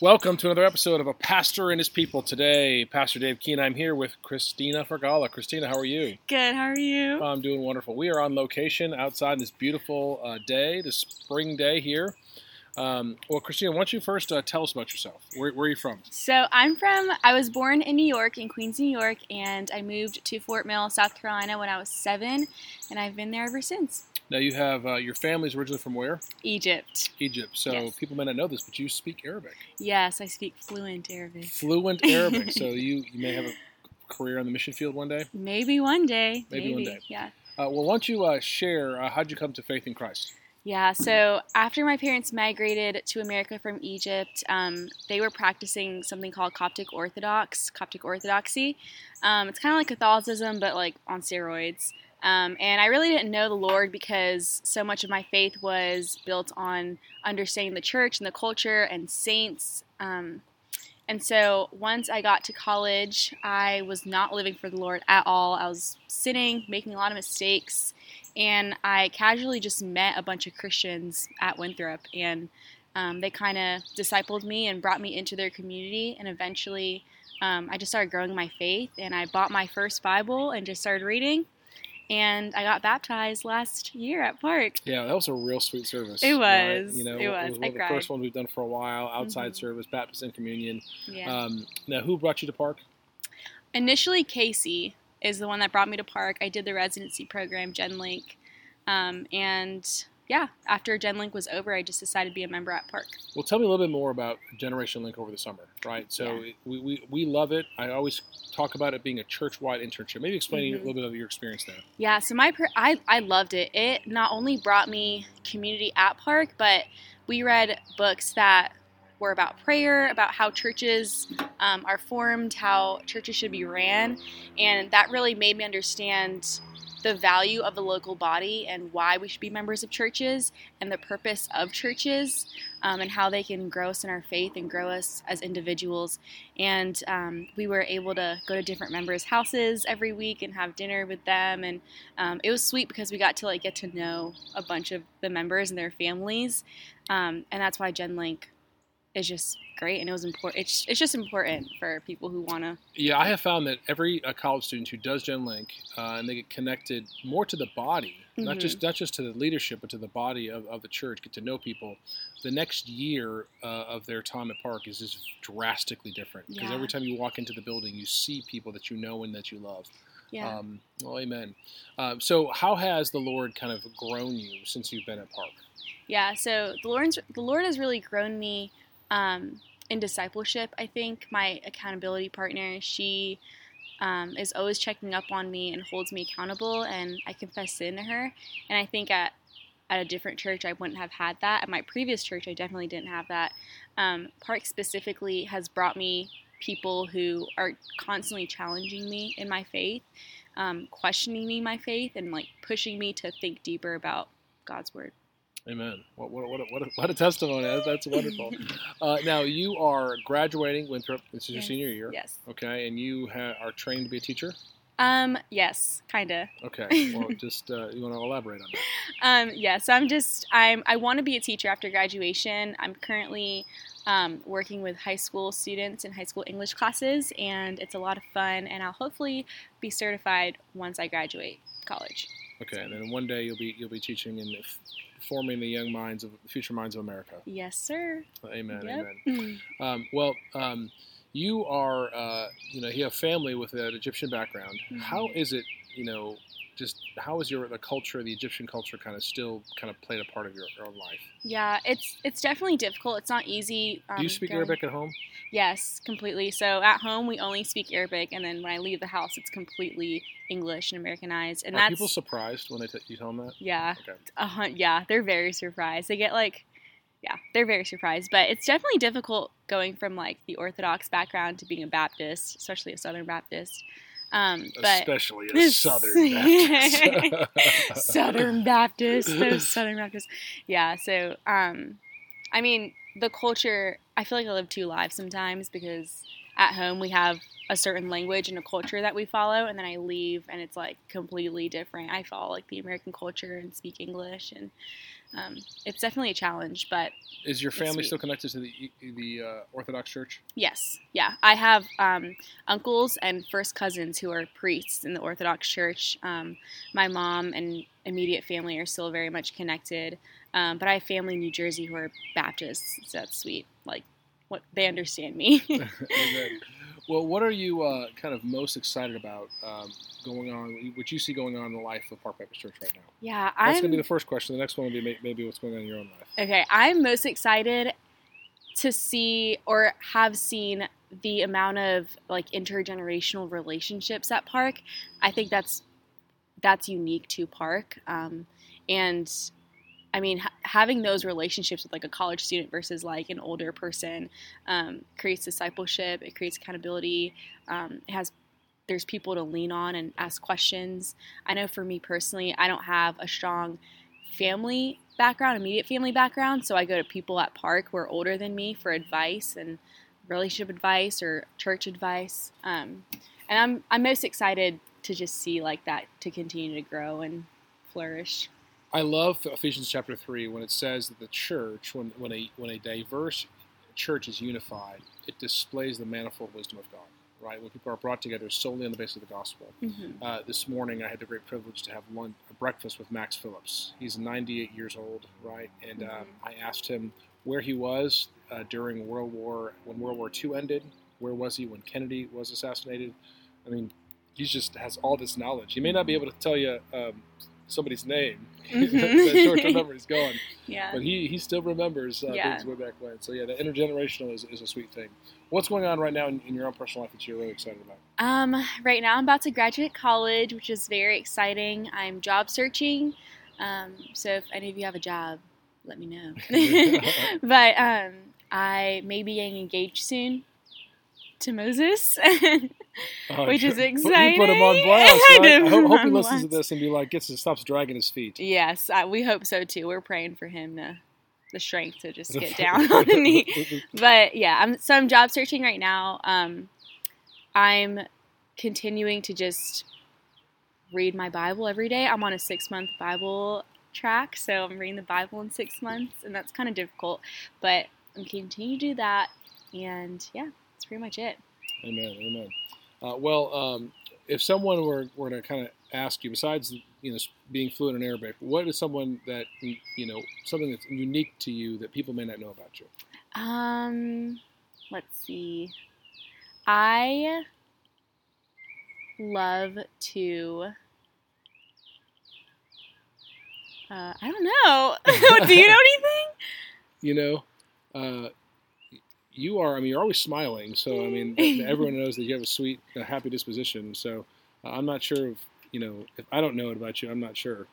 Welcome to another episode of A Pastor and His People. Today, Pastor Dave Keene. I'm here with Christina Fergala. Christina, how are you? Good. How are you? I'm doing wonderful. We are on location outside this beautiful uh, day, this spring day here. Um, well, Christina, why don't you first uh, tell us about yourself? Where, where, are you from? So, I'm from, I was born in New York, in Queens, New York, and I moved to Fort Mill, South Carolina when I was seven, and I've been there ever since. Now you have uh, your family's originally from where? Egypt. Egypt. So Yes. people may not know this, but you speak Arabic. Yes, I speak fluent Arabic. Fluent Arabic. so you, you may have a career on the mission field one day. Maybe one day. Maybe one day. Yeah. Uh, well, why don't you uh, share uh, how'd you come to faith in Christ? Yeah, so after my parents migrated to America from Egypt, um, they were practicing something called Coptic Orthodox, Coptic Orthodoxy. Um, it's kind of like Catholicism, but like on steroids. Um, and I really didn't know the Lord because so much of my faith was built on understanding the church and the culture and saints. Um, and so once I got to college, I was not living for the Lord at all. I was sinning, making a lot of mistakes and I casually just met a bunch of Christians at Winthrop, and um, they kind of discipled me and brought me into their community, and eventually um, I just started growing my faith, and I bought my first Bible and just started reading, and I got baptized last year at Park. Yeah, that was a real sweet service. It right? was. You know, It was. one I of the first ones we've done for a while. Outside Mhm. service, baptism, communion. Yeah. Um, now, who brought you to Park? Initially, Casey is the one that brought me to Park. I did the residency program, GenLink, um, and yeah, after GenLink was over, I just decided to be a member at Park. Well, tell me a little bit more about Generation Link over the summer, right? So Yeah. we, we, we love it. I always talk about it being a church-wide internship. Maybe explain Mhm. a little bit of your experience there. Yeah, so my per- I I loved it. It not only brought me community at Park, but we read books that were about prayer, about how churches um, are formed, how churches should be ran, and that really made me understand the value of the local body and why we should be members of churches and the purpose of churches um, and how they can grow us in our faith and grow us as individuals. And um, we were able to go to different members' houses every week and have dinner with them, and um, it was sweet because we got to like get to know a bunch of the members and their families, um, and that's why GenLink is just great, and it was important. It's, it's just important for people who want to. Yeah, I have found that every uh, college student who does Gen Link uh, and they get connected more to the body, not Mhm. just not just to the leadership, but to the body of, of the church, get to know people. The next year uh, of their time at Park is just drastically different because Yeah. every time you walk into the building, you see people that you know and that you love. Yeah. Um, well, amen. Um, so, how has the Lord kind of grown you since you've been at Park? Yeah, so the Lord's the Lord has really grown me um, in discipleship. I think my accountability partner, she um, is always checking up on me and holds me accountable, and I confess sin to her. And I think at at a different church, I wouldn't have had that. At my previous church, I definitely didn't have that. Um, Park specifically has brought me people who are constantly challenging me in my faith, um, questioning me my faith, and like pushing me to think deeper about God's word. Amen. What, what, what, a, what, a, what a testimony. That- That's wonderful. Uh, now, you are graduating Winthrop. This is your senior year. Yes. Okay, and you ha- are trained to be a teacher. Um. Yes. Kinda. Okay, well, just uh, you want to elaborate on that? Um. Yeah. So I'm just. I'm. I want to be a teacher after graduation. I'm currently um, working with high school students in high school English classes, and it's a lot of fun. And I'll hopefully be certified once I graduate college. Okay, and then one day you'll be you'll be teaching in forming the young minds of the future minds of America. Yes, sir. Amen. Yep. Amen. Um, well, um, you are uh, you know you have family with an Egyptian background. Mhm. How is it you know just how is your the culture the Egyptian culture kind of still kind of played a part of your, your life? Yeah. It's it's definitely difficult. It's not easy. Um, Do you speak going- Arabic at home? Yes, completely. So at home we only speak Arabic, and then when I leave the house, it's completely English and Americanized. And Are that's people surprised when they t- you tell them that? yeah. Okay. hun- yeah, they're very surprised. They get like, yeah, they're very surprised. But it's definitely difficult going from like the Orthodox background to being a Baptist, especially a Southern Baptist. Um, but Especially a Southern Baptist. Southern Baptist, those Southern Baptists. Yeah. So, um, I mean, the culture. I feel like I live two lives sometimes because at home we have a certain language and a culture that we follow, and then I leave and it's like completely different. I follow like the American culture and speak English, and um, it's definitely a challenge. But Is your family still connected to the the uh, Orthodox Church? yes, yeah, I have um, uncles and first cousins who are priests in the Orthodox Church. Um, my mom and immediate family are still very much connected, um, but I have family in New Jersey who are Baptists, so that's sweet. Like, what they understand me. Well, what are you uh, kind of most excited about um, going on? What you see going on in the life of Park Baptist Church right now? yeah, That's I'm going to be the first question. The next one will be may- maybe what's going on in your own life. Okay, I'm most excited to see or have seen the amount of like intergenerational relationships at Park. I think that's that's unique to Park, um, and I mean having those relationships with like a college student versus like an older person um, creates discipleship. It creates accountability. Um, it has there's people to lean on and ask questions. I know for me personally, I don't have a strong family background, immediate family background. So I go to people at Park who are older than me for advice and relationship advice or church advice. Um, and I'm I'm most excited to just see like that to continue to grow and flourish. I love Ephesians chapter three when it says that the church, when when a when a diverse church is unified, it displays the manifold wisdom of God. Right, when people are brought together solely on the basis of the gospel. Mm-hmm. Uh, this morning, I had the great privilege to have lunch, breakfast with Max Phillips. He's 98 years old, right? And um, I asked him where he was uh, during World War when World War II ended. Where was he when Kennedy was assassinated? I mean, he just has all this knowledge. He may not be able to tell you um, somebody's name. Mhm. that short-term memory is gone, Yeah. but he, he still remembers uh, Yeah. things way back when. So yeah, the intergenerational is, is a sweet thing. What's going on right now in, in your own personal life that you're really excited about? Um, right now, I'm about to graduate college, which is very exciting. I'm job searching. Um, so if any of you have a job, let me know. but um, I may be getting engaged soon to Moses, Oh, which is exciting. You put him on blast. I Right? did I hope, hope he listens to this and be like, gets and stops dragging his feet. yes, I, we hope so too. We're praying for him to the strength to just get down on the knee. but yeah, I'm so I'm job searching right now. Um, I'm continuing to just read my Bible every day. I'm on a six month Bible track, so I'm reading the Bible in six months, and that's kind of difficult. But I'm continuing to do that, and yeah, pretty much it. Amen. Amen. Uh, well, um, if someone were, were to kind of ask you, besides you know being fluent in Arabic, what is someone that you know something that's unique to you that people may not know about you? Um, let's see. I love to. Uh, I don't know. Do you know anything? You know, uh, you are. I mean, you're always smiling. So I mean, everyone knows that you have a sweet, a happy disposition. So uh, I'm not sure if you know if I don't know it about you. I'm not sure.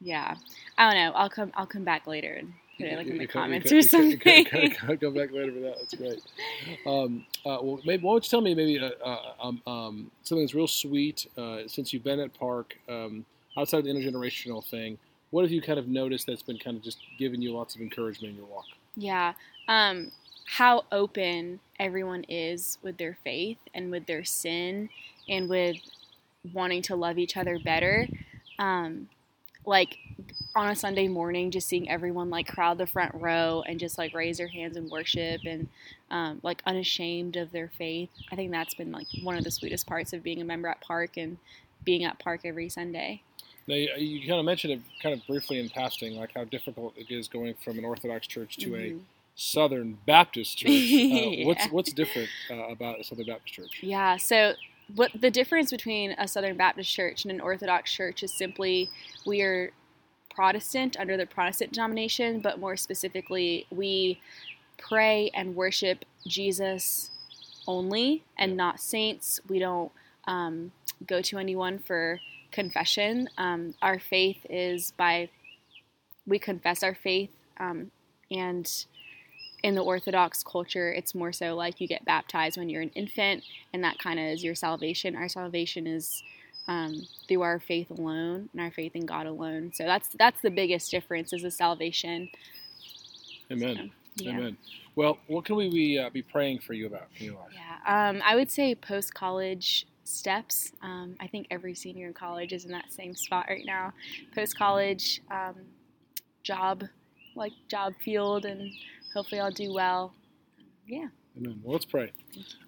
Yeah, I don't know. I'll come. I'll come back later and put it like in the comments or you can- you something. can- you can Go back later for that. That's great. Um, uh, well, maybe why don't you tell me maybe uh, uh, um, um, something that's real sweet uh, since you've been at Park um, outside of the intergenerational thing. What have you kind of noticed that's been kind of just giving you lots of encouragement in your walk? Yeah. Um, how open everyone is with their faith and with their sin and with wanting to love each other better. Um, like on a Sunday morning, just seeing everyone like crowd the front row and just like raise their hands in worship and um, like unashamed of their faith. I think that's been like one of the sweetest parts of being a member at Park and being at Park every Sunday. Now, you, you kind of mentioned it kind of briefly in passing, like how difficult it is going from an Orthodox church to a Mhm. Southern Baptist church. Uh, What's Yeah. what's different uh, about a Southern Baptist church? Yeah, so what the difference between a Southern Baptist church and an Orthodox church is simply we are Protestant under the Protestant denomination, but more specifically, we pray and worship Jesus only and not saints. We don't um, go to anyone for confession. Um, our faith is by we confess our faith, um, and in the Orthodox culture, it's more so like you get baptized when you're an infant, and that kind of is your salvation. Our salvation is um, through our faith alone and our faith in God alone. So that's that's the biggest difference is the salvation. Amen. So, yeah. Amen. Well, what can we be, uh, be praying for you about in your life? Yeah, um, I would say post college steps. Um, I think every senior in college is in that same spot right now. Post college, um, job, like job field, and hopefully I'll do well. Yeah. Amen. Well, let's pray.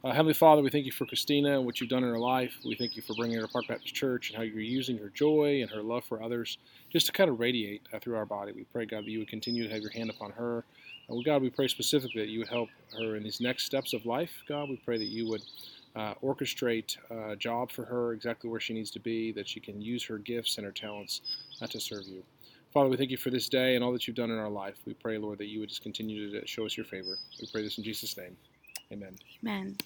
Uh, Heavenly Father, we thank you for Christina and what you've done in her life. We thank you for bringing her to Park Baptist Church and how you're using her joy and her love for others just to kind of radiate uh, through our body. We pray, God, that you would continue to have your hand upon her. Uh, God, we pray specifically that you would help her in these next steps of life. God, we pray that you would uh, orchestrate a job for her exactly where she needs to be, that she can use her gifts and her talents uh, to serve you. Father, we thank you for this day and all that you've done in our life. We pray, Lord, that you would just continue to show us your favor. We pray this in Jesus' name. Amen. Amen.